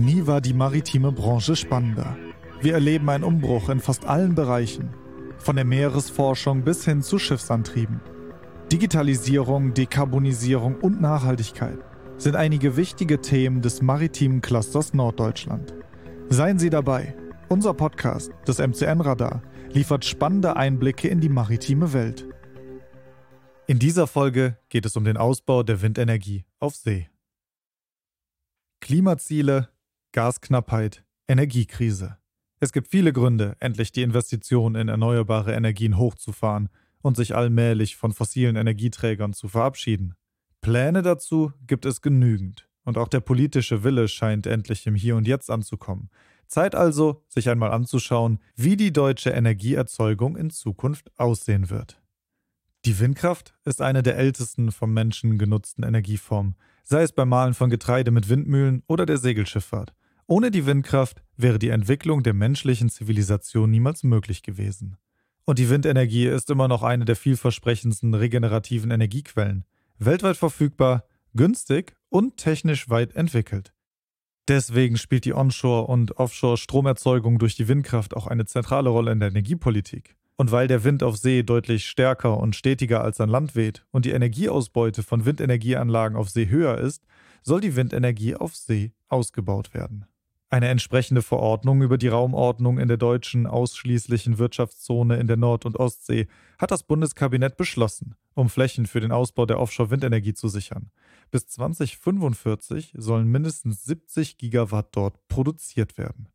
Nie war die maritime Branche spannender. Wir erleben einen Umbruch in fast allen Bereichen, von der Meeresforschung bis hin zu Schiffsantrieben. Digitalisierung, Dekarbonisierung und Nachhaltigkeit sind einige wichtige Themen des maritimen Clusters Norddeutschland. Seien Sie dabei. Unser Podcast, das MCN Radar, liefert spannende Einblicke in die maritime Welt. In dieser Folge geht es um den Ausbau der Windenergie auf See. Klimaziele, Gasknappheit, Energiekrise. Es gibt viele Gründe, endlich die Investitionen in erneuerbare Energien hochzufahren und sich allmählich von fossilen Energieträgern zu verabschieden. Pläne dazu gibt es genügend, und auch der politische Wille scheint endlich im Hier und Jetzt anzukommen. Zeit also, sich einmal anzuschauen, wie die deutsche Energieerzeugung in Zukunft aussehen wird. Die Windkraft ist eine der ältesten vom Menschen genutzten Energieformen, sei es beim Mahlen von Getreide mit Windmühlen oder der Segelschifffahrt. Ohne die Windkraft wäre die Entwicklung der menschlichen Zivilisation niemals möglich gewesen. Und die Windenergie ist immer noch eine der vielversprechendsten regenerativen Energiequellen, weltweit verfügbar, günstig und technisch weit entwickelt. Deswegen spielt die Onshore- und Offshore-Stromerzeugung durch die Windkraft auch eine zentrale Rolle in der Energiepolitik. Und weil der Wind auf See deutlich stärker und stetiger als an Land weht und die Energieausbeute von Windenergieanlagen auf See höher ist, soll die Windenergie auf See ausgebaut werden. Eine entsprechende Verordnung über die Raumordnung in der deutschen ausschließlichen Wirtschaftszone in der Nord- und Ostsee hat das Bundeskabinett beschlossen, um Flächen für den Ausbau der Offshore-Windenergie zu sichern. Bis 2045 sollen mindestens 70 Gigawatt dort produziert werden.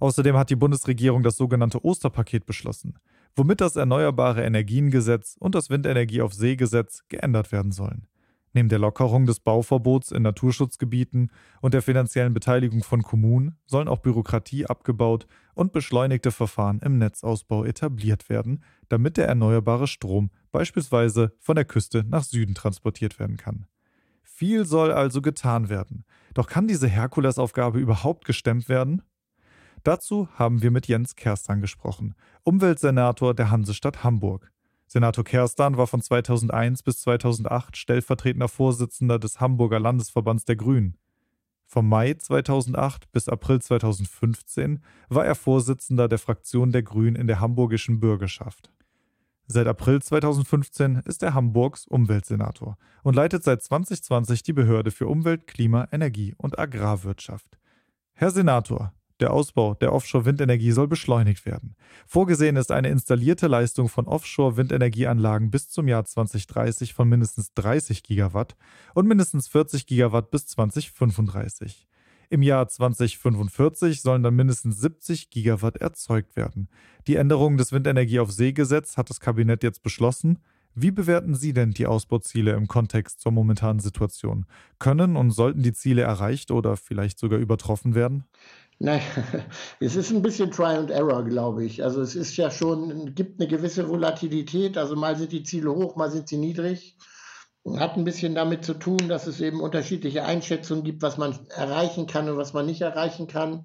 Außerdem hat die Bundesregierung das sogenannte Osterpaket beschlossen womit das Erneuerbare Energiengesetz und das Windenergie auf See Gesetz geändert werden sollen. Neben der Lockerung des Bauverbots in Naturschutzgebieten und der finanziellen Beteiligung von Kommunen sollen auch Bürokratie abgebaut und beschleunigte Verfahren im Netzausbau etabliert werden, damit der erneuerbare Strom beispielsweise von der Küste nach Süden transportiert werden kann. Viel soll also getan werden. Doch kann diese Herkulesaufgabe überhaupt gestemmt werden? Dazu haben wir mit Jens Kerstan gesprochen, Umweltsenator der Hansestadt Hamburg. Senator Kerstan war von 2001 bis 2008 stellvertretender Vorsitzender des Hamburger Landesverbands der Grünen. Vom Mai 2008 bis April 2015 war er Vorsitzender der Fraktion der Grünen in der hamburgischen Bürgerschaft. Seit April 2015 ist er Hamburgs Umweltsenator und leitet seit 2020 die Behörde für Umwelt, Klima, Energie und Agrarwirtschaft. Herr Senator, der Ausbau der Offshore-Windenergie soll beschleunigt werden. Vorgesehen ist eine installierte Leistung von Offshore-Windenergieanlagen bis zum Jahr 2030 von mindestens 30 Gigawatt und mindestens 40 Gigawatt bis 2035. Im Jahr 2045 sollen dann mindestens 70 Gigawatt erzeugt werden. Die Änderung des Windenergie auf See-Gesetz hat das Kabinett jetzt beschlossen. Wie bewerten Sie denn die Ausbauziele im Kontext zur momentanen Situation? Können und sollten die Ziele erreicht oder vielleicht sogar übertroffen werden? Nein, es ist ein bisschen Try and Error, glaube ich. Also es ist ja schon, gibt eine gewisse Volatilität. Also mal sind die Ziele hoch, mal sind sie niedrig. Hat ein bisschen damit zu tun, dass es eben unterschiedliche Einschätzungen gibt, was man erreichen kann und was man nicht erreichen kann.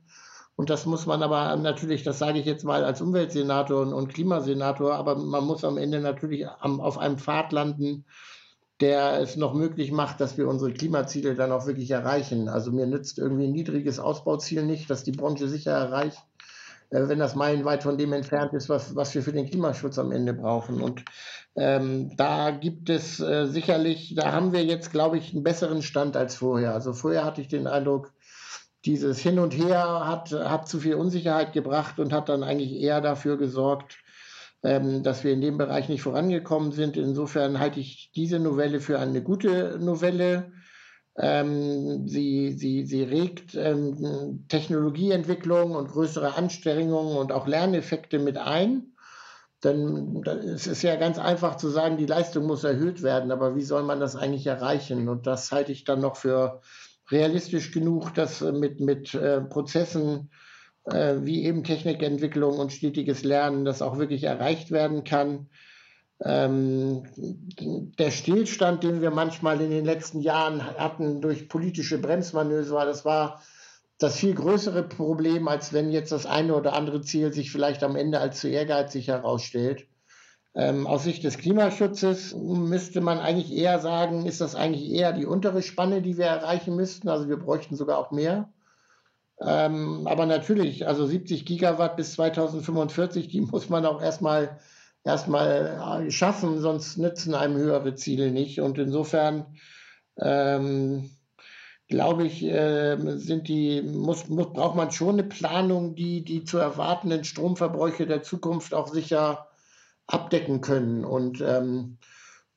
Und das muss man aber natürlich, das sage ich jetzt mal als Umweltsenator und, Klimasenator, aber man muss am Ende natürlich auf einem Pfad landen, der es noch möglich macht, dass wir unsere Klimaziele dann auch wirklich erreichen. Also mir nützt irgendwie ein niedriges Ausbauziel nicht, dass die Branche sicher erreicht, äh, wenn das meilenweit von dem entfernt ist, was, was wir für den Klimaschutz am Ende brauchen. Und ähm, da gibt es äh, sicherlich, da haben wir jetzt, glaube ich, einen besseren Stand als vorher. Also vorher hatte ich den Eindruck, dieses Hin und Her hat, hat zu viel Unsicherheit gebracht und hat dann eigentlich eher dafür gesorgt, dass wir in dem Bereich nicht vorangekommen sind. Insofern halte ich diese Novelle für eine gute Novelle. Ähm, sie, sie, sie regt ähm, Technologieentwicklung und größere Anstrengungen und auch Lerneffekte mit ein. Denn es ist ja ganz einfach zu sagen, die Leistung muss erhöht werden, aber wie soll man das eigentlich erreichen? Und das halte ich dann noch für realistisch genug, das mit, mit äh, Prozessen äh, wie eben Technikentwicklung und stetiges Lernen, das auch wirklich erreicht werden kann. Ähm, der Stillstand, den wir manchmal in den letzten Jahren hatten durch politische Bremsmanöver, das war das viel größere Problem, als wenn jetzt das eine oder andere Ziel sich vielleicht am Ende als zu ehrgeizig herausstellt. Ähm, aus Sicht des Klimaschutzes müsste man eigentlich eher sagen, ist das eigentlich eher die untere Spanne, die wir erreichen müssten. Also wir bräuchten sogar auch mehr. Ähm, aber natürlich, also 70 Gigawatt bis 2045, die muss man auch erstmal erstmal äh, schaffen, sonst nützen einem höhere Ziele nicht. Und insofern ähm, glaube ich, äh, sind die, muss, muss, braucht man schon eine Planung, die die zu erwartenden Stromverbräuche der Zukunft auch sicher abdecken können. Und ähm,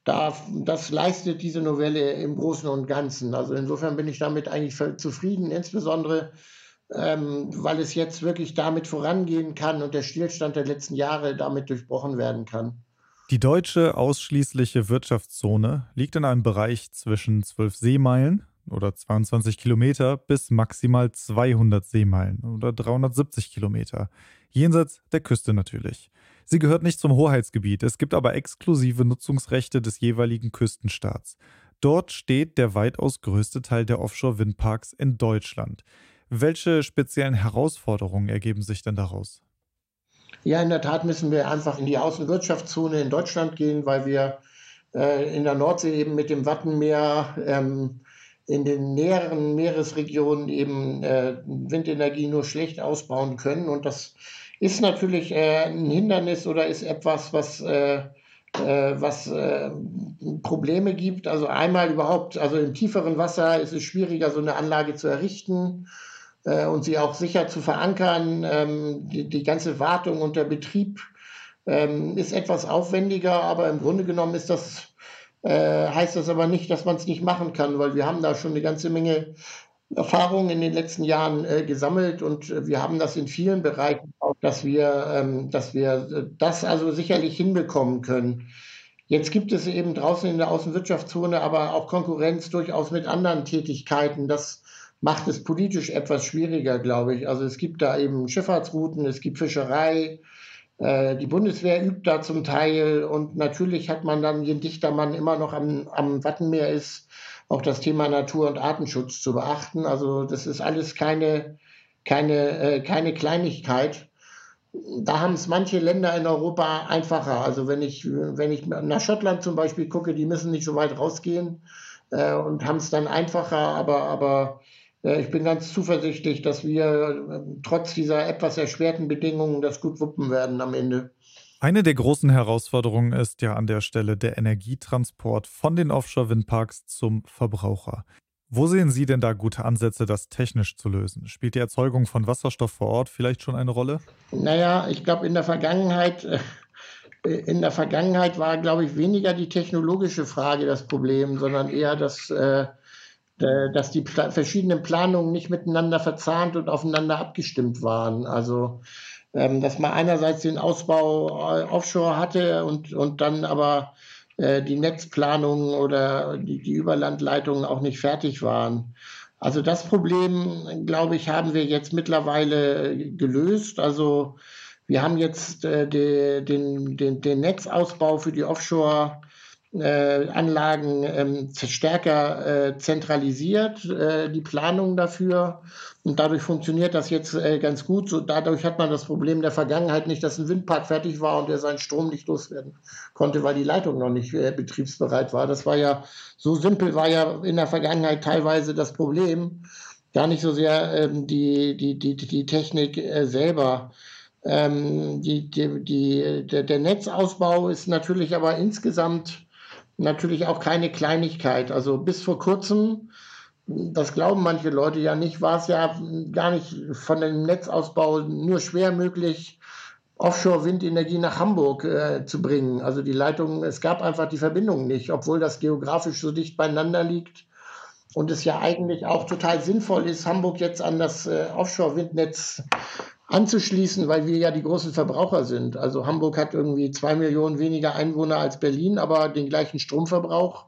da, das leistet diese Novelle im Großen und Ganzen. Also insofern bin ich damit eigentlich zufrieden, insbesondere ähm, weil es jetzt wirklich damit vorangehen kann und der Stillstand der letzten Jahre damit durchbrochen werden kann. Die deutsche ausschließliche Wirtschaftszone liegt in einem Bereich zwischen 12 Seemeilen oder 22 Kilometer bis maximal 200 Seemeilen oder 370 Kilometer, jenseits der Küste natürlich. Sie gehört nicht zum Hoheitsgebiet, es gibt aber exklusive Nutzungsrechte des jeweiligen Küstenstaats. Dort steht der weitaus größte Teil der Offshore-Windparks in Deutschland. Welche speziellen Herausforderungen ergeben sich denn daraus? Ja, in der Tat müssen wir einfach in die Außenwirtschaftszone in Deutschland gehen, weil wir äh, in der Nordsee eben mit dem Wattenmeer ähm, in den näheren Meeresregionen eben äh, Windenergie nur schlecht ausbauen können. Und das ist natürlich äh, ein Hindernis oder ist etwas, was, äh, äh, was äh, Probleme gibt. Also einmal überhaupt, also im tieferen Wasser ist es schwieriger, so eine Anlage zu errichten äh, und sie auch sicher zu verankern. Ähm, die, die, ganze Wartung und der Betrieb ähm, ist etwas aufwendiger, aber im Grunde genommen ist das, äh, heißt das aber nicht, dass man es nicht machen kann, weil wir haben da schon eine ganze Menge Erfahrungen in den letzten Jahren äh, gesammelt und äh, wir haben das in vielen Bereichen auch, dass wir, ähm, dass wir äh, das also sicherlich hinbekommen können. Jetzt gibt es eben draußen in der Außenwirtschaftszone aber auch Konkurrenz durchaus mit anderen Tätigkeiten. Das macht es politisch etwas schwieriger, glaube ich. Also es gibt da eben Schifffahrtsrouten, es gibt Fischerei, äh, die Bundeswehr übt da zum Teil und natürlich hat man dann, je dichter man immer noch am, am Wattenmeer ist, auch das Thema Natur- und Artenschutz zu beachten. Also das ist alles keine, keine, äh, keine Kleinigkeit. Da haben es manche Länder in Europa einfacher. Also wenn ich, wenn ich nach Schottland zum Beispiel gucke, die müssen nicht so weit rausgehen äh, und haben es dann einfacher, aber, aber ich bin ganz zuversichtlich, dass wir ähm, trotz dieser etwas erschwerten Bedingungen das gut wuppen werden am Ende. Eine der großen Herausforderungen ist ja an der Stelle der Energietransport von den Offshore-Windparks zum Verbraucher. Wo sehen Sie denn da gute Ansätze, das technisch zu lösen? Spielt die Erzeugung von Wasserstoff vor Ort vielleicht schon eine Rolle? Naja, ich glaube, in der Vergangenheit, äh, in der Vergangenheit war, glaube ich, weniger die technologische Frage das Problem, sondern eher das, äh, äh, dass die verschiedenen Planungen nicht miteinander verzahnt und aufeinander abgestimmt waren. Also ähm, dass man einerseits den Ausbau äh, offshore hatte und, und dann aber äh, die Netzplanungen oder die, die Überlandleitungen auch nicht fertig waren. Also das Problem, glaube ich, haben wir jetzt mittlerweile gelöst. Also wir haben jetzt äh, den, den, den Netzausbau für die Offshore äh, Anlagen ähm, stärker äh, zentralisiert, äh, die Planung dafür. Und dadurch funktioniert das jetzt äh, ganz gut. So, dadurch hat man das Problem der Vergangenheit nicht, dass ein Windpark fertig war und er seinen Strom nicht loswerden konnte, weil die Leitung noch nicht äh, betriebsbereit war. Das war ja, so simpel war ja in der Vergangenheit teilweise das Problem. Gar nicht so sehr ähm, die, die, die, die Technik äh, selber. Ähm, die, die, die, der, der Netzausbau ist natürlich aber insgesamt natürlich auch keine Kleinigkeit. Also bis vor kurzem, das glauben manche Leute ja nicht, war es ja gar nicht von dem Netzausbau nur schwer möglich, Offshore-Windenergie nach Hamburg äh, zu bringen. Also die Leitung, es gab einfach die Verbindung nicht, obwohl das geografisch so dicht beieinander liegt und es ja eigentlich auch total sinnvoll ist, Hamburg jetzt an das äh, Offshore-Windnetz anzuschließen, weil wir ja die großen Verbraucher sind. Also Hamburg hat irgendwie zwei Millionen weniger Einwohner als Berlin, aber den gleichen Stromverbrauch,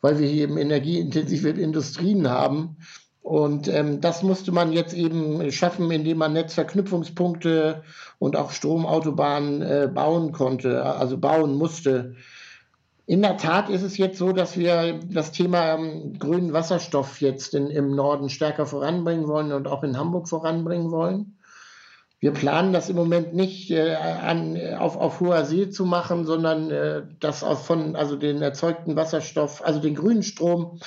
weil wir hier eben energieintensive Industrien haben. Und ähm, das musste man jetzt eben schaffen, indem man Netzverknüpfungspunkte und auch Stromautobahnen äh, bauen konnte, also bauen musste. In der Tat ist es jetzt so, dass wir das Thema ähm, grünen Wasserstoff jetzt in, im Norden stärker voranbringen wollen und auch in Hamburg voranbringen wollen. Wir planen das im Moment nicht äh, an, auf, auf hoher See zu machen, sondern äh, das aus von, also den erzeugten Wasserstoff, also den grünen Strom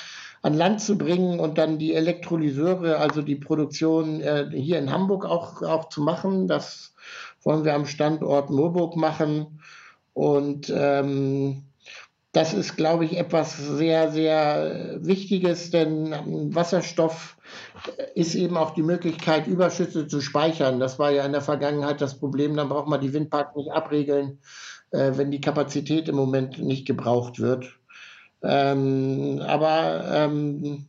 an Land zu bringen und dann die Elektrolyseure, also die Produktion äh, hier in Hamburg auch, auch zu machen. Das wollen wir am Standort Moorburg machen. Und ähm, das ist, glaube ich, etwas sehr, sehr Wichtiges, denn Wasserstoff ist eben auch die Möglichkeit, Überschüsse zu speichern. Das war ja in der Vergangenheit das Problem. Dann braucht man die Windparks nicht abregeln, äh, wenn die Kapazität im Moment nicht gebraucht wird. Ähm, aber ähm,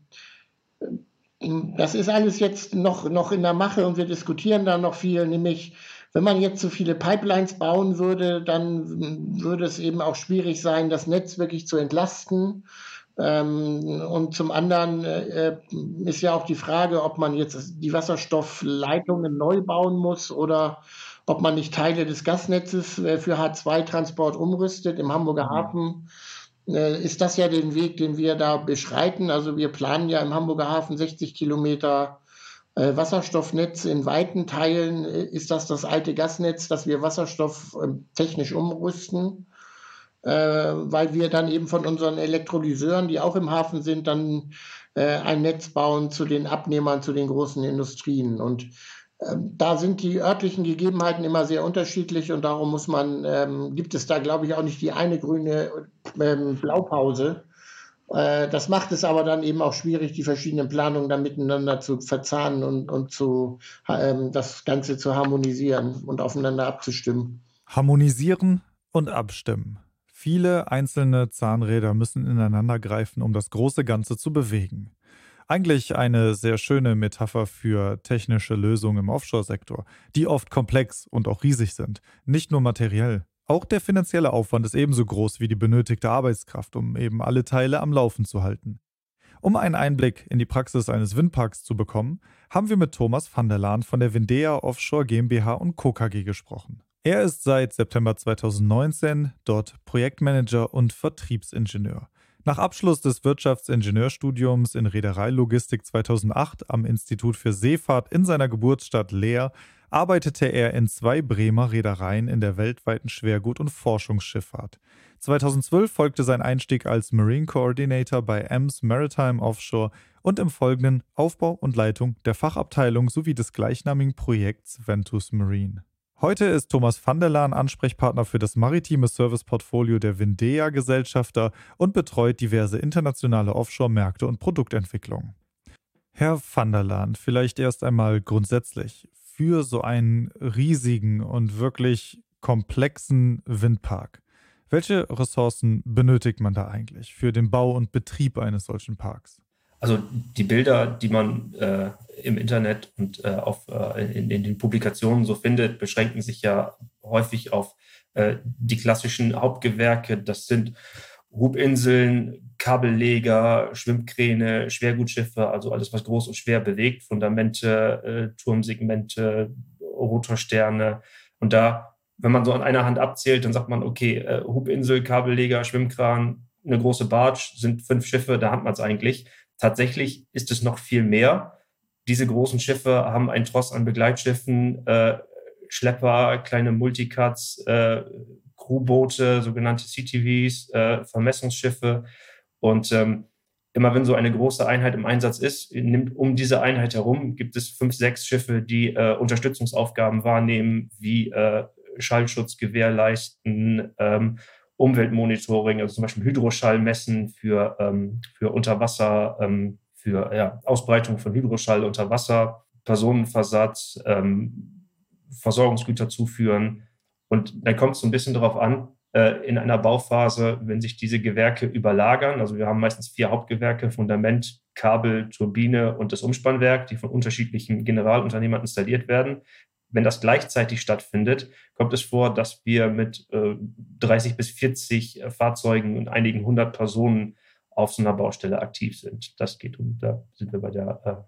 das ist alles jetzt noch, noch in der Mache und wir diskutieren da noch viel, nämlich wenn man jetzt so viele Pipelines bauen würde, dann würde es eben auch schwierig sein, das Netz wirklich zu entlasten. Ähm, und zum anderen äh, ist ja auch die Frage, ob man jetzt die Wasserstoffleitungen neu bauen muss oder ob man nicht Teile des Gasnetzes äh, für H2-Transport umrüstet. Im Hamburger mhm. Hafen äh, ist das ja den Weg, den wir da beschreiten. Also wir planen ja im Hamburger Hafen 60 Kilometer Wasserstoffnetz in weiten Teilen äh, ist das das alte Gasnetz, das wir Wasserstoff ähm, technisch umrüsten, äh, weil wir dann eben von unseren Elektrolyseuren, die auch im Hafen sind, dann ein Netz bauen zu den Abnehmern, zu den großen Industrien. Und ähm, da sind die örtlichen Gegebenheiten immer sehr unterschiedlich und darum muss man, ähm, gibt es da, glaube ich, auch nicht die eine grüne Blaupause, äh, das macht es aber dann eben auch schwierig, die verschiedenen Planungen dann miteinander zu verzahnen und, und zu, ähm, das Ganze zu harmonisieren und aufeinander abzustimmen. Harmonisieren und abstimmen. Viele einzelne Zahnräder müssen ineinander greifen, um das große Ganze zu bewegen. Eigentlich eine sehr schöne Metapher für technische Lösungen im Offshore-Sektor, die oft komplex und auch riesig sind, nicht nur materiell. Auch der finanzielle Aufwand ist ebenso groß wie die benötigte Arbeitskraft, um eben alle Teile am Laufen zu halten. Um einen Einblick in die Praxis eines Windparks zu bekommen, haben wir mit Thomas van der Laan von der Windea Offshore GmbH und Co. KG gesprochen. Er ist seit September 2019 dort Projektmanager und Vertriebsingenieur. Nach Abschluss des Wirtschaftsingenieurstudiums in Reedereilogistik 2008 am Institut für Seefahrt in seiner Geburtsstadt Leer arbeitete er in zwei Bremer Reedereien in der weltweiten Schwergut- und Forschungsschifffahrt. 2012 folgte sein Einstieg als Marine Coordinator bei EMS Maritime Offshore und im folgenden Aufbau und Leitung der Fachabteilung sowie des gleichnamigen Projekts Ventus Marine. Heute ist Thomas van der Laan Ansprechpartner für das maritime Serviceportfolio der Windea Gesellschafter und betreut diverse internationale Offshore-Märkte und Produktentwicklung. Herr van der Laan, vielleicht erst einmal grundsätzlich für so einen riesigen und wirklich komplexen Windpark. Welche Ressourcen benötigt man da eigentlich für den Bau und Betrieb eines solchen Parks? Also die Bilder, die man äh, im Internet und äh, auf, äh, in, in, den Publikationen so findet, beschränken sich ja häufig auf äh, die klassischen Hauptgewerke. Das sind Hubinseln, Kabelleger, Schwimmkräne, Schwergutschiffe, also alles, was groß und schwer bewegt, Fundamente, äh, Turmsegmente, Rotorsterne. Und da, wenn man so an einer Hand abzählt, dann sagt man, okay, äh, Hubinsel, Kabelleger, Schwimmkran, eine große Barge sind fünf Schiffe, da hat man es eigentlich. Tatsächlich ist es noch viel mehr. Diese großen Schiffe haben einen Tross an Begleitschiffen, äh, Schlepper, kleine Multicuts, äh, Crewboote, sogenannte CTVs, äh, Vermessungsschiffe. Und ähm, immer wenn so eine große Einheit im Einsatz ist, nimmt um diese Einheit herum gibt es fünf, sechs Schiffe, die äh, Unterstützungsaufgaben wahrnehmen, wie äh, Schallschutz gewährleisten, ähm, Umweltmonitoring, also zum Beispiel Hydroschall messen für, ähm, für Unterwasser, ähm, für ja, Ausbreitung von Hydroschall unter Wasser, Personenversatz, ähm, Versorgungsgüter zuführen, und dann kommt es so ein bisschen darauf an, äh, in einer Bauphase, wenn sich diese Gewerke überlagern, also wir haben meistens vier Hauptgewerke, Fundament, Kabel, Turbine und das Umspannwerk, die von unterschiedlichen Generalunternehmern installiert werden. Wenn das gleichzeitig stattfindet, kommt es vor, dass wir mit äh, 30 bis 40 äh, Fahrzeugen und einigen hundert Personen auf so einer Baustelle aktiv sind. Das geht um, da sind wir bei der, äh,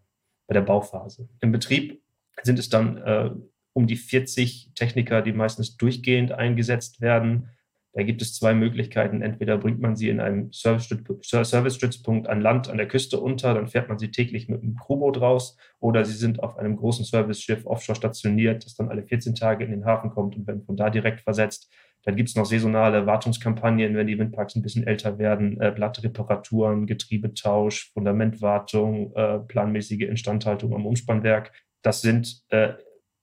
bei der Bauphase. Im Betrieb sind es dann äh, um die 40 Techniker, die meistens durchgehend eingesetzt werden. Da gibt es zwei Möglichkeiten. Entweder bringt man sie in einem Service-Stützpunkt an Land an der Küste unter, dann fährt man sie täglich mit einem Crewboot raus, oder sie sind auf einem großen Service-Schiff offshore stationiert, das dann alle 14 Tage in den Hafen kommt und werden von da direkt versetzt. Dann gibt es noch saisonale Wartungskampagnen, wenn die Windparks ein bisschen älter werden, äh, Blattreparaturen, Getriebetausch, Fundamentwartung, äh, planmäßige Instandhaltung am Umspannwerk. Das sind äh,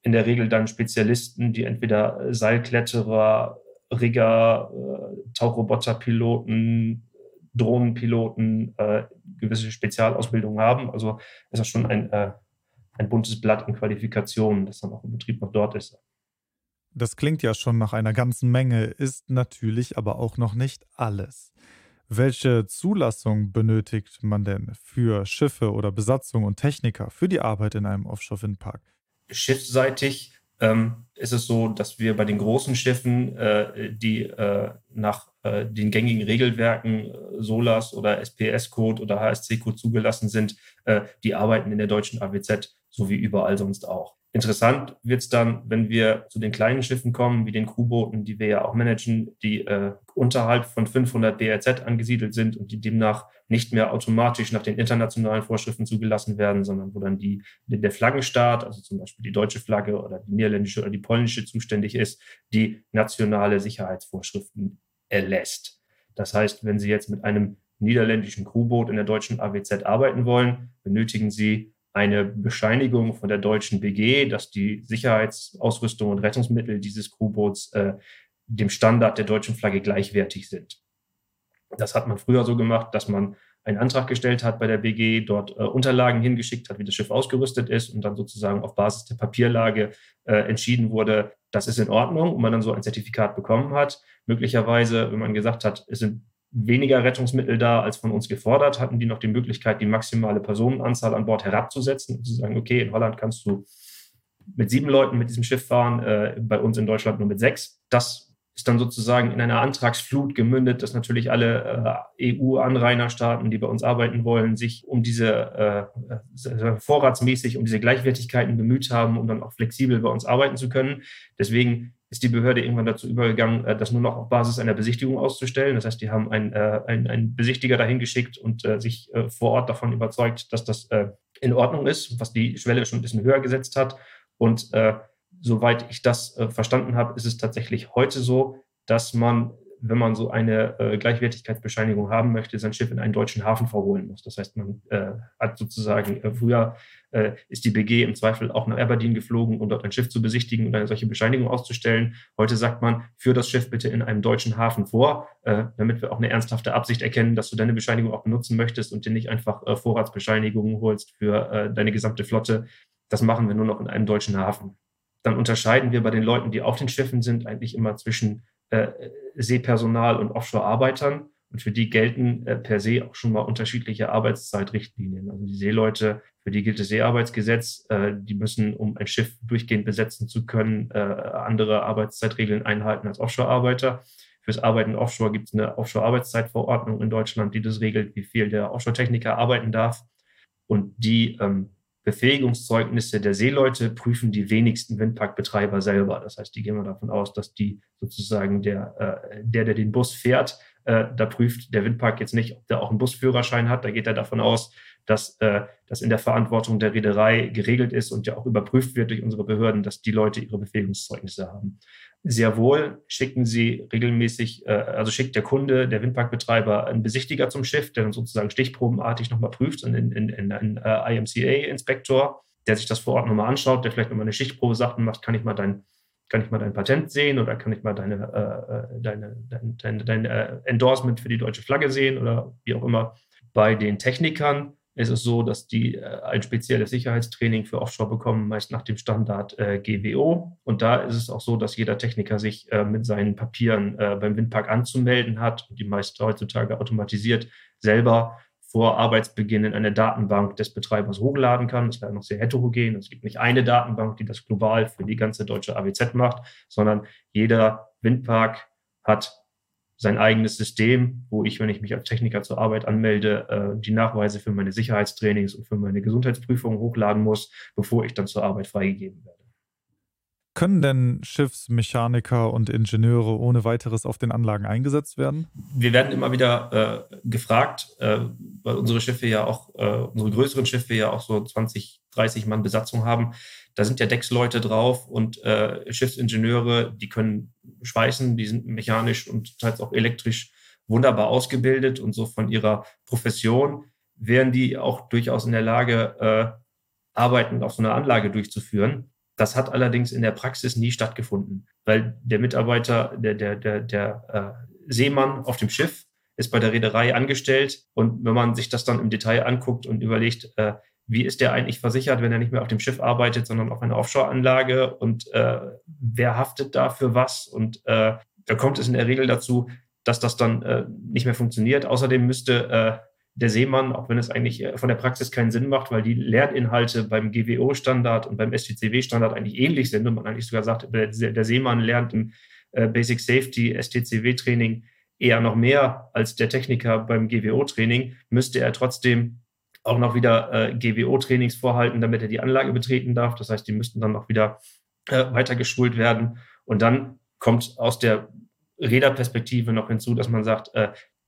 in der Regel dann Spezialisten, die entweder Seilkletterer, Rigger, äh, Tauchroboterpiloten, Drohnenpiloten äh, gewisse Spezialausbildungen haben. Also ist das schon ein, äh, ein buntes Blatt in Qualifikationen, das dann auch im Betrieb noch dort ist. Das klingt ja schon nach einer ganzen Menge, ist natürlich aber auch noch nicht alles. Welche Zulassung benötigt man denn für Schiffe oder Besatzung und Techniker für die Arbeit in einem Offshore-Windpark? Schiffsseitig ähm, ist es so, dass wir bei den großen Schiffen, äh, die äh, nach äh, den gängigen Regelwerken äh, SOLAS oder SPS-Code oder HSC-Code zugelassen sind, äh, die arbeiten in der deutschen AWZ so wie überall sonst auch. Interessant wird es dann, wenn wir zu den kleinen Schiffen kommen, wie den Crewbooten, die wir ja auch managen, die äh, unterhalb von 500 BRZ angesiedelt sind und die demnach nicht mehr automatisch nach den internationalen Vorschriften zugelassen werden, sondern wo dann die, der Flaggenstaat, also zum Beispiel die deutsche Flagge oder die niederländische oder die polnische zuständig ist, die nationale Sicherheitsvorschriften erlässt. Das heißt, wenn Sie jetzt mit einem niederländischen Crewboot in der deutschen AWZ arbeiten wollen, benötigen Sie eine Bescheinigung von der deutschen BG, dass die Sicherheitsausrüstung und Rettungsmittel dieses Crewboots äh, dem Standard der deutschen Flagge gleichwertig sind. Das hat man früher so gemacht, dass man einen Antrag gestellt hat bei der BG, dort äh, Unterlagen hingeschickt hat, wie das Schiff ausgerüstet ist und dann sozusagen auf Basis der Papierlage äh, entschieden wurde, das ist in Ordnung und man dann so ein Zertifikat bekommen hat. Möglicherweise, wenn man gesagt hat, es sind weniger Rettungsmittel da als von uns gefordert, hatten die noch die Möglichkeit, die maximale Personenanzahl an Bord herabzusetzen und zu sagen, okay, in Holland kannst du mit sieben Leuten mit diesem Schiff fahren, äh, bei uns in Deutschland nur mit sechs. Das ist dann sozusagen in einer Antragsflut gemündet, dass natürlich alle äh, EU-Anrainerstaaten, die bei uns arbeiten wollen, sich um diese äh, vorratsmäßig um diese Gleichwertigkeiten bemüht haben, um dann auch flexibel bei uns arbeiten zu können. Deswegen ist die Behörde irgendwann dazu übergegangen, äh, das nur noch auf Basis einer Besichtigung auszustellen. Das heißt, die haben einen, äh, einen, Besichtiger dahin geschickt und äh, sich äh, vor Ort davon überzeugt, dass das äh, in Ordnung ist, was die Schwelle schon ein bisschen höher gesetzt hat. Und äh, soweit ich das verstanden habe, ist es tatsächlich heute so, dass man wenn man so eine äh, Gleichwertigkeitsbescheinigung haben möchte, sein Schiff in einen deutschen Hafen verholen muss. Das heißt, man äh, hat sozusagen, äh, früher äh, ist die BG im Zweifel auch nach Aberdeen geflogen, um dort ein Schiff zu besichtigen und eine solche Bescheinigung auszustellen. Heute sagt man, führ das Schiff bitte in einem deutschen Hafen vor, äh, damit wir auch eine ernsthafte Absicht erkennen, dass du deine Bescheinigung auch benutzen möchtest und dir nicht einfach äh, Vorratsbescheinigungen holst für äh, deine gesamte Flotte. Das machen wir nur noch in einem deutschen Hafen. Dann unterscheiden wir bei den Leuten, die auf den Schiffen sind, eigentlich immer zwischen äh, Seepersonal und Offshore-Arbeitern. Und für die gelten äh, per se auch schon mal unterschiedliche Arbeitszeitrichtlinien. Also die Seeleute, für die gilt das Seearbeitsgesetz. Äh, die müssen, um ein Schiff durchgehend besetzen zu können, äh, andere Arbeitszeitregeln einhalten als Offshore-Arbeiter. Fürs Arbeiten offshore gibt es eine Offshore-Arbeitszeitverordnung in Deutschland, die das regelt, wie viel der Offshore-Techniker arbeiten darf. Und die ähm, Befähigungszeugnisse der Seeleute prüfen die wenigsten Windparkbetreiber selber. Das heißt, die gehen wir davon aus, dass die sozusagen der, äh, der, der den Bus fährt, äh, da prüft der Windpark jetzt nicht, ob der auch einen Busführerschein hat. Da geht er davon aus, dass äh, das in der Verantwortung der Reederei geregelt ist und ja auch überprüft wird durch unsere Behörden, dass die Leute ihre Befähigungszeugnisse haben sehr wohl schicken sie regelmäßig, äh, also schickt der Kunde, der Windparkbetreiber, einen Besichtiger zum Schiff, der dann sozusagen stichprobenartig nochmal prüft, einen, einen, einen äh, IMCA-Inspektor, der sich das vor Ort nochmal anschaut, der vielleicht nochmal eine Stichprobe sagt und macht, kann ich mal dein, kann ich mal dein Patent sehen oder kann ich mal deine, äh, äh deine, dein, dein, dein äh, Endorsement für die deutsche Flagge sehen oder wie auch immer. Bei den Technikern ist es so, dass die äh, ein spezielles Sicherheitstraining für Offshore bekommen, meist nach dem Standard äh, GWO. Und da ist es auch so, dass jeder Techniker sich äh, mit seinen Papieren äh, beim Windpark anzumelden hat und die meist heutzutage automatisiert selber vor Arbeitsbeginn in eine Datenbank des Betreibers hochladen kann. Das wäre noch sehr heterogen. Es gibt nicht eine Datenbank, die das global für die ganze deutsche AWZ macht, sondern jeder Windpark hat sein eigenes System, wo ich, wenn ich mich als Techniker zur Arbeit anmelde, äh, die Nachweise für meine Sicherheitstrainings und für meine Gesundheitsprüfungen hochladen muss, bevor ich dann zur Arbeit freigegeben werde. Können denn Schiffsmechaniker und Ingenieure ohne weiteres auf den Anlagen eingesetzt werden? Wir werden immer wieder äh, gefragt, äh, weil unsere Schiffe ja auch, äh, unsere größeren Schiffe ja auch so 20, 30 Mann Besatzung haben. Da sind ja Decksleute drauf und äh, Schiffsingenieure, die können schweißen, die sind mechanisch und teils auch elektrisch wunderbar ausgebildet und so von ihrer Profession wären die auch durchaus in der Lage, äh, Arbeiten auf so einer Anlage durchzuführen. Das hat allerdings in der Praxis nie stattgefunden, weil der Mitarbeiter, der, der, der, der äh, Seemann auf dem Schiff ist bei der Reederei angestellt. Und wenn man sich das dann im Detail anguckt und überlegt, äh, wie ist der eigentlich versichert, wenn er nicht mehr auf dem Schiff arbeitet, sondern auf einer Offshore-Anlage und äh, wer haftet da für was? Und äh, da kommt es in der Regel dazu, dass das dann äh, nicht mehr funktioniert. Außerdem müsste äh, der Seemann, auch wenn es eigentlich äh, von der Praxis keinen Sinn macht, weil die Lerninhalte beim GWO-Standard und beim STCW-Standard eigentlich ähnlich sind und man eigentlich sogar sagt, der Seemann lernt im äh, Basic Safety STCW-Training eher noch mehr als der Techniker beim GWO-Training, müsste er trotzdem auch noch wieder äh, GWO-Trainings vorhalten, damit er die Anlage betreten darf. Das heißt, die müssten dann noch wieder äh, weiter geschult werden. Und dann kommt aus der Räderperspektive noch hinzu, dass man sagt,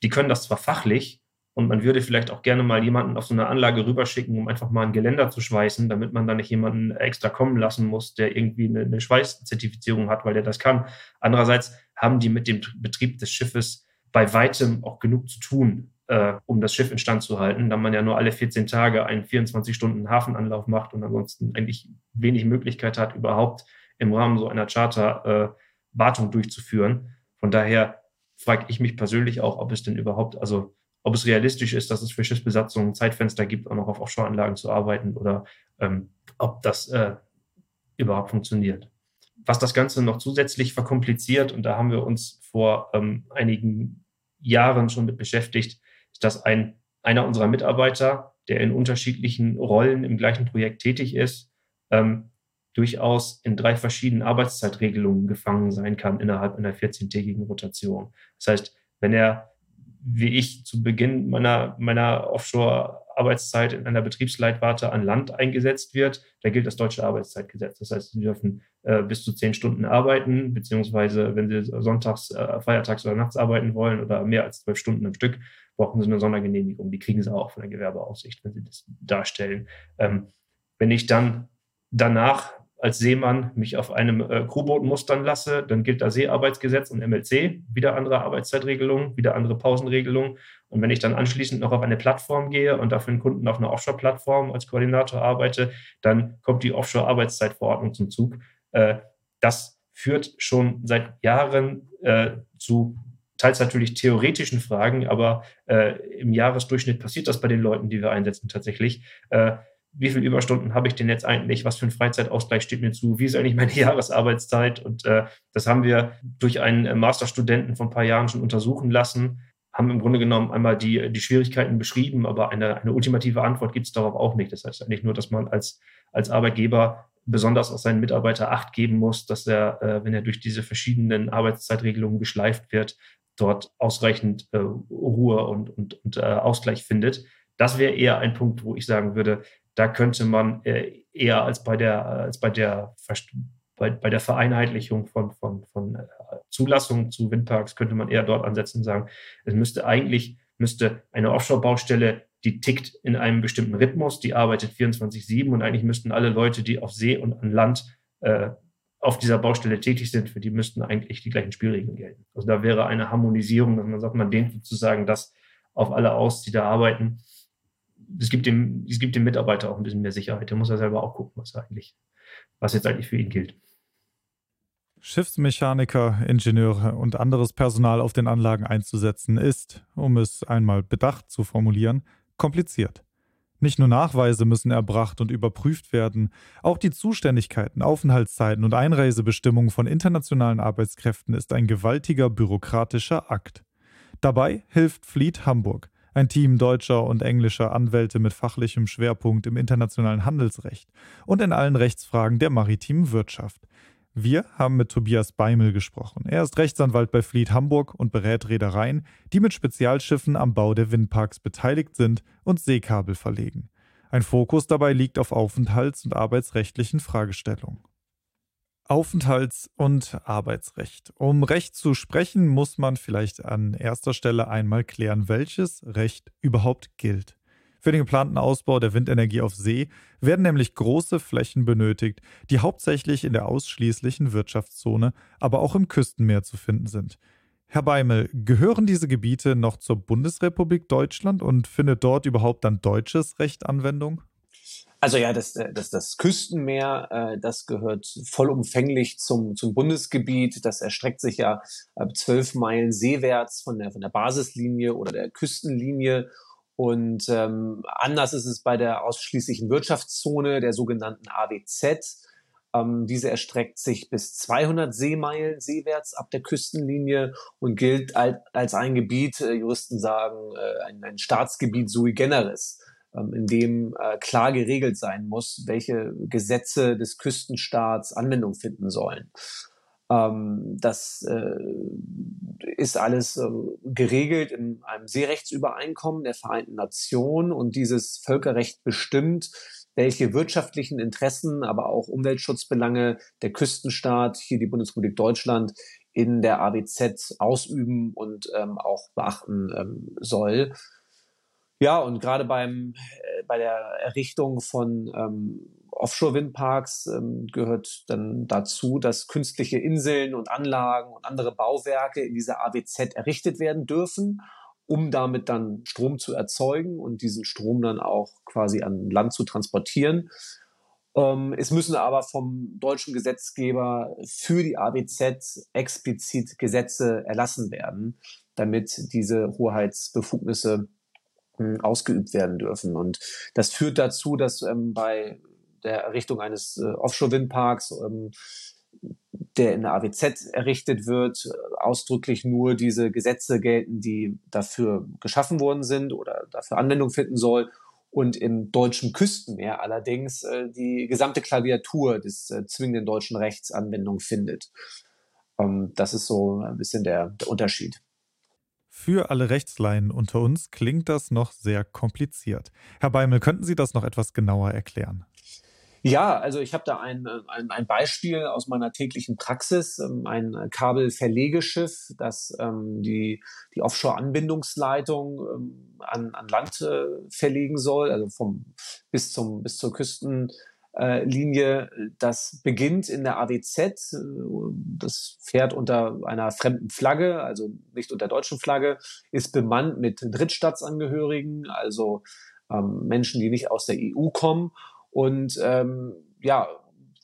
die können das zwar fachlich, und man würde vielleicht auch gerne mal jemanden auf so eine Anlage rüberschicken, um einfach mal ein Geländer zu schweißen, damit man da nicht jemanden extra kommen lassen muss, der irgendwie eine, eine Schweißzertifizierung hat, weil der das kann. Andererseits haben die mit dem Betrieb des Schiffes bei weitem auch genug zu tun, äh, um das Schiff instand zu halten, da man ja nur alle 14 Tage einen 24-Stunden-Hafenanlauf macht und ansonsten eigentlich wenig Möglichkeit hat, überhaupt im Rahmen so einer Charter äh, Wartung durchzuführen. Von daher frage ich mich persönlich auch, ob es denn überhaupt, also ob es realistisch ist, dass es für Schiffsbesatzungen Zeitfenster gibt, auch noch auf Offshore-Anlagen zu arbeiten oder ähm, ob das äh, überhaupt funktioniert. Was das Ganze noch zusätzlich verkompliziert, und da haben wir uns vor ähm, einigen Jahren schon mit beschäftigt, ist, dass ein, einer unserer Mitarbeiter, der in unterschiedlichen Rollen im gleichen Projekt tätig ist, ähm, durchaus in drei verschiedenen Arbeitszeitregelungen gefangen sein kann innerhalb einer 14-tägigen Rotation. Das heißt, wenn er wie ich zu Beginn meiner, meiner Offshore-Arbeitszeit in einer Betriebsleitwarte an Land eingesetzt wird, da gilt das deutsche Arbeitszeitgesetz. Das heißt, sie dürfen äh, bis zu zehn Stunden arbeiten, beziehungsweise wenn sie sonntags, äh, feiertags oder nachts arbeiten wollen oder mehr als zwölf Stunden am Stück, brauchen sie eine Sondergenehmigung. Die kriegen sie auch von der Gewerbeaufsicht, wenn sie das darstellen. Ähm, wenn ich dann danach als Seemann mich auf einem äh, Crewboot mustern lasse, dann gilt da Seearbeitsgesetz und MLC, wieder andere Arbeitszeitregelungen, wieder andere Pausenregelungen. Und wenn ich dann anschließend noch auf eine Plattform gehe und dafür einen Kunden auf einer Offshore-Plattform als Koordinator arbeite, dann kommt die Offshore-Arbeitszeitverordnung zum Zug. Äh, das führt schon seit Jahren äh, zu teils natürlich theoretischen Fragen, aber äh, im Jahresdurchschnitt passiert das bei den Leuten, die wir einsetzen, tatsächlich. Äh, wie viele Überstunden habe ich denn jetzt eigentlich, was für ein Freizeitausgleich steht mir zu, wie ist eigentlich meine Jahresarbeitszeit und äh, das haben wir durch einen äh, Masterstudenten von ein paar Jahren schon untersuchen lassen, haben im Grunde genommen einmal die, die Schwierigkeiten beschrieben, aber eine, eine ultimative Antwort gibt es darauf auch nicht. Das heißt eigentlich nur, dass man als, als Arbeitgeber besonders auf seinen Mitarbeiter Acht geben muss, dass er, äh, wenn er durch diese verschiedenen Arbeitszeitregelungen geschleift wird, dort ausreichend äh, Ruhe und, und, und äh, Ausgleich findet. Das wäre eher ein Punkt, wo ich sagen würde, da könnte man äh, eher als bei der, als bei der, bei, bei der Vereinheitlichung von, von, von äh, Zulassung zu Windparks könnte man eher dort ansetzen und sagen, es müsste eigentlich, müsste eine Offshore-Baustelle, die tickt in einem bestimmten Rhythmus, die arbeitet 24-7 und eigentlich müssten alle Leute, die auf See und an Land äh, auf dieser Baustelle tätig sind, für die müssten eigentlich die gleichen Spielregeln gelten. Also da wäre eine Harmonisierung, dass man sagt, man dehnt sozusagen das auf alle aus, die da arbeiten es gibt dem, es gibt dem Mitarbeiter auch ein bisschen mehr Sicherheit. Der muss ja selber auch gucken, was eigentlich, was jetzt eigentlich für ihn gilt. Schiffsmechaniker, Ingenieure und anderes Personal auf den Anlagen einzusetzen, ist, um es einmal bedacht zu formulieren, kompliziert. Nicht nur Nachweise müssen erbracht und überprüft werden, auch die Zuständigkeiten, Aufenthaltszeiten und Einreisebestimmungen von internationalen Arbeitskräften ist ein gewaltiger bürokratischer Akt. Dabei hilft Fleet Hamburg, ein Team deutscher und englischer Anwälte mit fachlichem Schwerpunkt im internationalen Handelsrecht und in allen Rechtsfragen der maritimen Wirtschaft. Wir haben mit Tobias Beimel gesprochen. Er ist Rechtsanwalt bei Fleet Hamburg und berät Reedereien, die mit Spezialschiffen am Bau der Windparks beteiligt sind und Seekabel verlegen. Ein Fokus dabei liegt auf Aufenthalts- und arbeitsrechtlichen Fragestellungen. Aufenthalts- und Arbeitsrecht. Um Recht zu sprechen, muss man vielleicht an erster Stelle einmal klären, welches Recht überhaupt gilt. Für den geplanten Ausbau der Windenergie auf See werden nämlich große Flächen benötigt, die hauptsächlich in der ausschließlichen Wirtschaftszone, aber auch im Küstenmeer zu finden sind. Herr Beimel, gehören diese Gebiete noch zur Bundesrepublik Deutschland und findet dort überhaupt dann deutsches Recht Anwendung? Also ja, das, äh, das, das Küstenmeer, äh, das gehört vollumfänglich zum, zum Bundesgebiet. Das erstreckt sich ja zwölf Meilen seewärts von der, von der Basislinie oder der Küstenlinie. Und ähm, anders ist es bei der ausschließlichen Wirtschaftszone, der sogenannten AWZ. Ähm, diese erstreckt sich bis 200 Seemeilen seewärts ab der Küstenlinie und gilt als, als ein Gebiet, äh, Juristen sagen, äh, ein, ein Staatsgebiet sui generis in dem äh, klar geregelt sein muss, welche Gesetze des Küstenstaats Anwendung finden sollen. Ähm, das äh, ist alles äh, geregelt in einem Seerechtsübereinkommen der Vereinten Nationen und dieses Völkerrecht bestimmt, welche wirtschaftlichen Interessen, aber auch Umweltschutzbelange der Küstenstaat, hier die Bundesrepublik Deutschland, in der AWZ ausüben und ähm, auch beachten ähm, soll. Ja, und gerade beim, äh, bei der Errichtung von ähm, Offshore-Windparks ähm, gehört dann dazu, dass künstliche Inseln und Anlagen und andere Bauwerke in dieser AWZ errichtet werden dürfen, um damit dann Strom zu erzeugen und diesen Strom dann auch quasi an Land zu transportieren. Ähm, es müssen aber vom deutschen Gesetzgeber für die AWZ explizit Gesetze erlassen werden, damit diese Hoheitsbefugnisse ausgeübt werden dürfen. Und das führt dazu, dass ähm, bei der Errichtung eines äh, Offshore-Windparks, ähm, der in der AWZ errichtet wird, ausdrücklich nur diese Gesetze gelten, die dafür geschaffen worden sind oder dafür Anwendung finden soll. Und im deutschen Küstenmeer allerdings äh, die gesamte Klaviatur des äh, zwingenden deutschen Rechts Anwendung findet. Ähm, das ist so ein bisschen der, der Unterschied. Für alle Rechtsleien unter uns klingt das noch sehr kompliziert. Herr Beimel, könnten Sie das noch etwas genauer erklären? Ja, also ich habe da ein, ein, ein Beispiel aus meiner täglichen Praxis, ähm, ein Kabelverlegeschiff, das ähm, die, die Offshore-Anbindungsleitung ähm, an, an Land äh, verlegen soll, also vom, bis, zum, bis zur Küsten, äh, Linie, das beginnt in der AWZ. Das fährt unter einer fremden Flagge, also nicht unter deutschen Flagge, ist bemannt mit Drittstaatsangehörigen, also ähm, Menschen, die nicht aus der EU kommen und ähm, ja,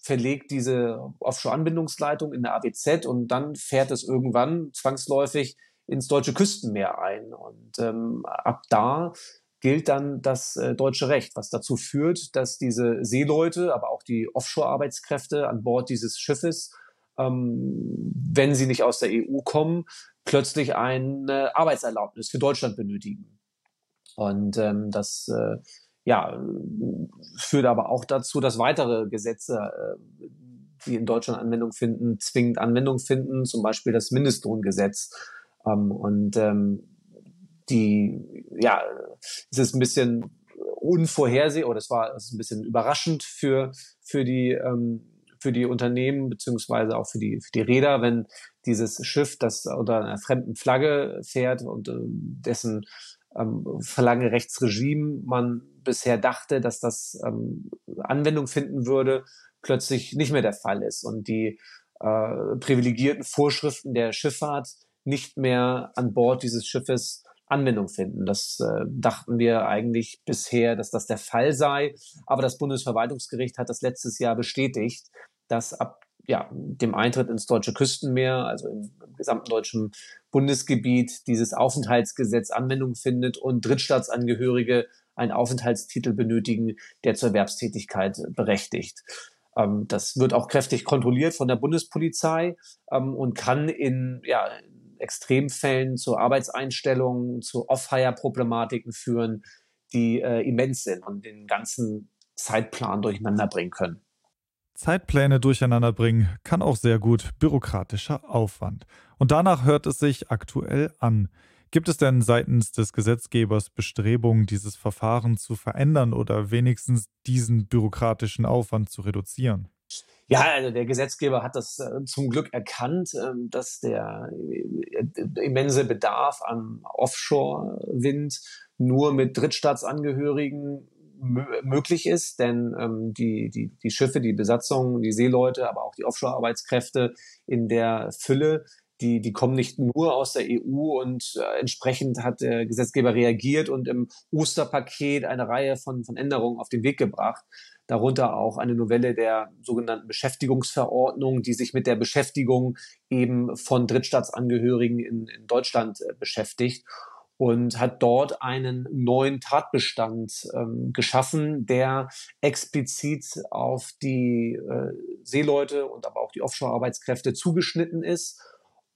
verlegt diese Offshore-Anbindungsleitung in der AWZ und dann fährt es irgendwann zwangsläufig ins deutsche Küstenmeer ein. Und ähm, ab da gilt dann das äh, deutsche Recht, was dazu führt, dass diese Seeleute, aber auch die Offshore-Arbeitskräfte an Bord dieses Schiffes, ähm, wenn sie nicht aus der EU kommen, plötzlich eine Arbeitserlaubnis für Deutschland benötigen. Und ähm, das äh, ja, führt aber auch dazu, dass weitere Gesetze, äh, die in Deutschland Anwendung finden, zwingend Anwendung finden, zum Beispiel das Mindestlohngesetz. Ähm, und ähm, die, ja, es ist ein bisschen unvorhersehbar oder es war es ein bisschen überraschend für, für die, ähm, für die Unternehmen beziehungsweise auch für die, für die Räder, wenn dieses Schiff, das unter einer fremden Flagge fährt und äh, dessen ähm, Verlangerechtsregime man bisher dachte, dass das ähm, Anwendung finden würde, plötzlich nicht mehr der Fall ist und die äh, privilegierten Vorschriften der Schifffahrt nicht mehr an Bord dieses Schiffes Anwendung finden. Das äh, dachten wir eigentlich bisher, dass das der Fall sei. Aber das Bundesverwaltungsgericht hat das letztes Jahr bestätigt, dass ab ja, dem Eintritt ins deutsche Küstenmeer, also im, im gesamten deutschen Bundesgebiet, dieses Aufenthaltsgesetz Anwendung findet und Drittstaatsangehörige einen Aufenthaltstitel benötigen, der zur Erwerbstätigkeit berechtigt. Ähm, das wird auch kräftig kontrolliert von der Bundespolizei ähm, und kann in, ja, Extremfällen zu Arbeitseinstellungen, zu Off-Hire-Problematiken führen, die äh, immens sind und den ganzen Zeitplan durcheinander bringen können. Zeitpläne durcheinander bringen kann auch sehr gut bürokratischer Aufwand. Und danach hört es sich aktuell an. Gibt es denn seitens des Gesetzgebers Bestrebungen, dieses Verfahren zu verändern oder wenigstens diesen bürokratischen Aufwand zu reduzieren? Ja, also der Gesetzgeber hat das äh, zum Glück erkannt, äh, dass der äh, immense Bedarf an Offshore-Wind nur mit Drittstaatsangehörigen möglich ist, denn ähm, die, die, die Schiffe, die Besatzung, die Seeleute, aber auch die Offshore-Arbeitskräfte in der Fülle, die, die kommen nicht nur aus der EU und äh, entsprechend hat der Gesetzgeber reagiert und im Osterpaket eine Reihe von, von Änderungen auf den Weg gebracht. Darunter auch eine Novelle der sogenannten Beschäftigungsverordnung, die sich mit der Beschäftigung eben von Drittstaatsangehörigen in, in Deutschland äh, beschäftigt und hat dort einen neuen Tatbestand ähm, geschaffen, der explizit auf die äh, Seeleute und aber auch die Offshore-Arbeitskräfte zugeschnitten ist,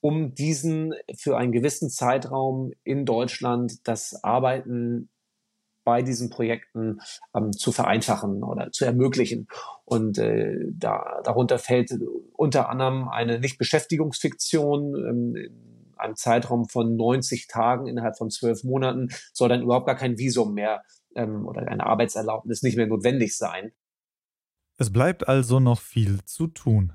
um diesen für einen gewissen Zeitraum in Deutschland das Arbeiten bei diesen Projekten ähm, zu vereinfachen oder zu ermöglichen. Und äh, da, darunter fällt unter anderem eine Nichtbeschäftigungsfiktion. Ähm, einem Zeitraum von 90 Tagen innerhalb von zwölf Monaten soll dann überhaupt gar kein Visum mehr ähm, oder eine Arbeitserlaubnis nicht mehr notwendig sein. Es bleibt also noch viel zu tun.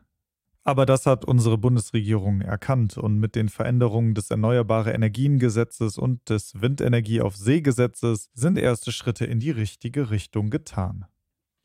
Aber das hat unsere Bundesregierung erkannt und mit den Veränderungen des Erneuerbare Energiengesetzes und des Windenergie auf See Gesetzes sind erste Schritte in die richtige Richtung getan.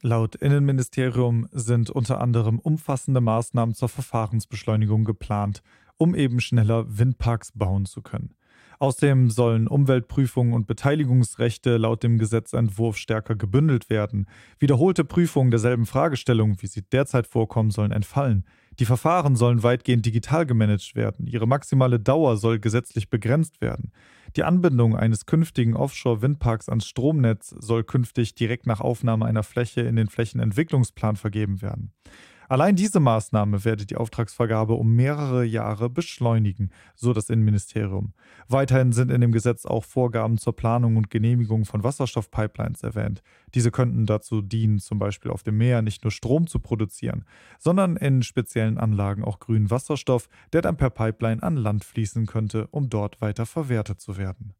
Laut Innenministerium sind unter anderem umfassende Maßnahmen zur Verfahrensbeschleunigung geplant, um eben schneller Windparks bauen zu können. Außerdem sollen Umweltprüfungen und Beteiligungsrechte laut dem Gesetzentwurf stärker gebündelt werden. Wiederholte Prüfungen derselben Fragestellungen, wie sie derzeit vorkommen, sollen entfallen. Die Verfahren sollen weitgehend digital gemanagt werden. Ihre maximale Dauer soll gesetzlich begrenzt werden. Die Anbindung eines künftigen Offshore-Windparks ans Stromnetz soll künftig direkt nach Aufnahme einer Fläche in den Flächenentwicklungsplan vergeben werden. Allein diese Maßnahme werde die Auftragsvergabe um mehrere Jahre beschleunigen, so das Innenministerium. Weiterhin sind in dem Gesetz auch Vorgaben zur Planung und Genehmigung von Wasserstoffpipelines erwähnt. Diese könnten dazu dienen, zum Beispiel auf dem Meer nicht nur Strom zu produzieren, sondern in speziellen Anlagen auch grünen Wasserstoff, der dann per Pipeline an Land fließen könnte, um dort weiter verwertet zu werden.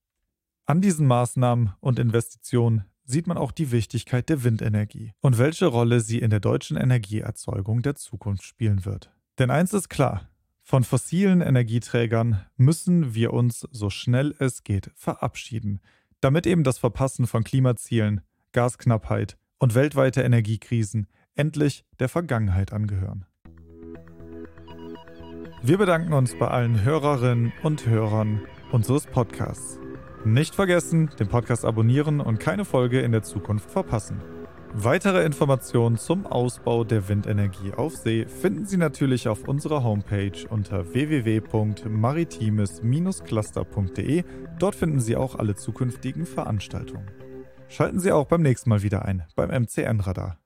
An diesen Maßnahmen und Investitionen sieht man auch die Wichtigkeit der Windenergie und welche Rolle sie in der deutschen Energieerzeugung der Zukunft spielen wird. Denn eins ist klar, von fossilen Energieträgern müssen wir uns so schnell es geht verabschieden, damit eben das Verpassen von Klimazielen, Gasknappheit und weltweite Energiekrisen endlich der Vergangenheit angehören. Wir bedanken uns bei allen Hörerinnen und Hörern unseres Podcasts. Nicht vergessen, den Podcast abonnieren und keine Folge in der Zukunft verpassen. Weitere Informationen zum Ausbau der Windenergie auf See finden Sie natürlich auf unserer Homepage unter www.maritimes-cluster.de. Dort finden Sie auch alle zukünftigen Veranstaltungen. Schalten Sie auch beim nächsten Mal wieder ein beim MCN-Radar.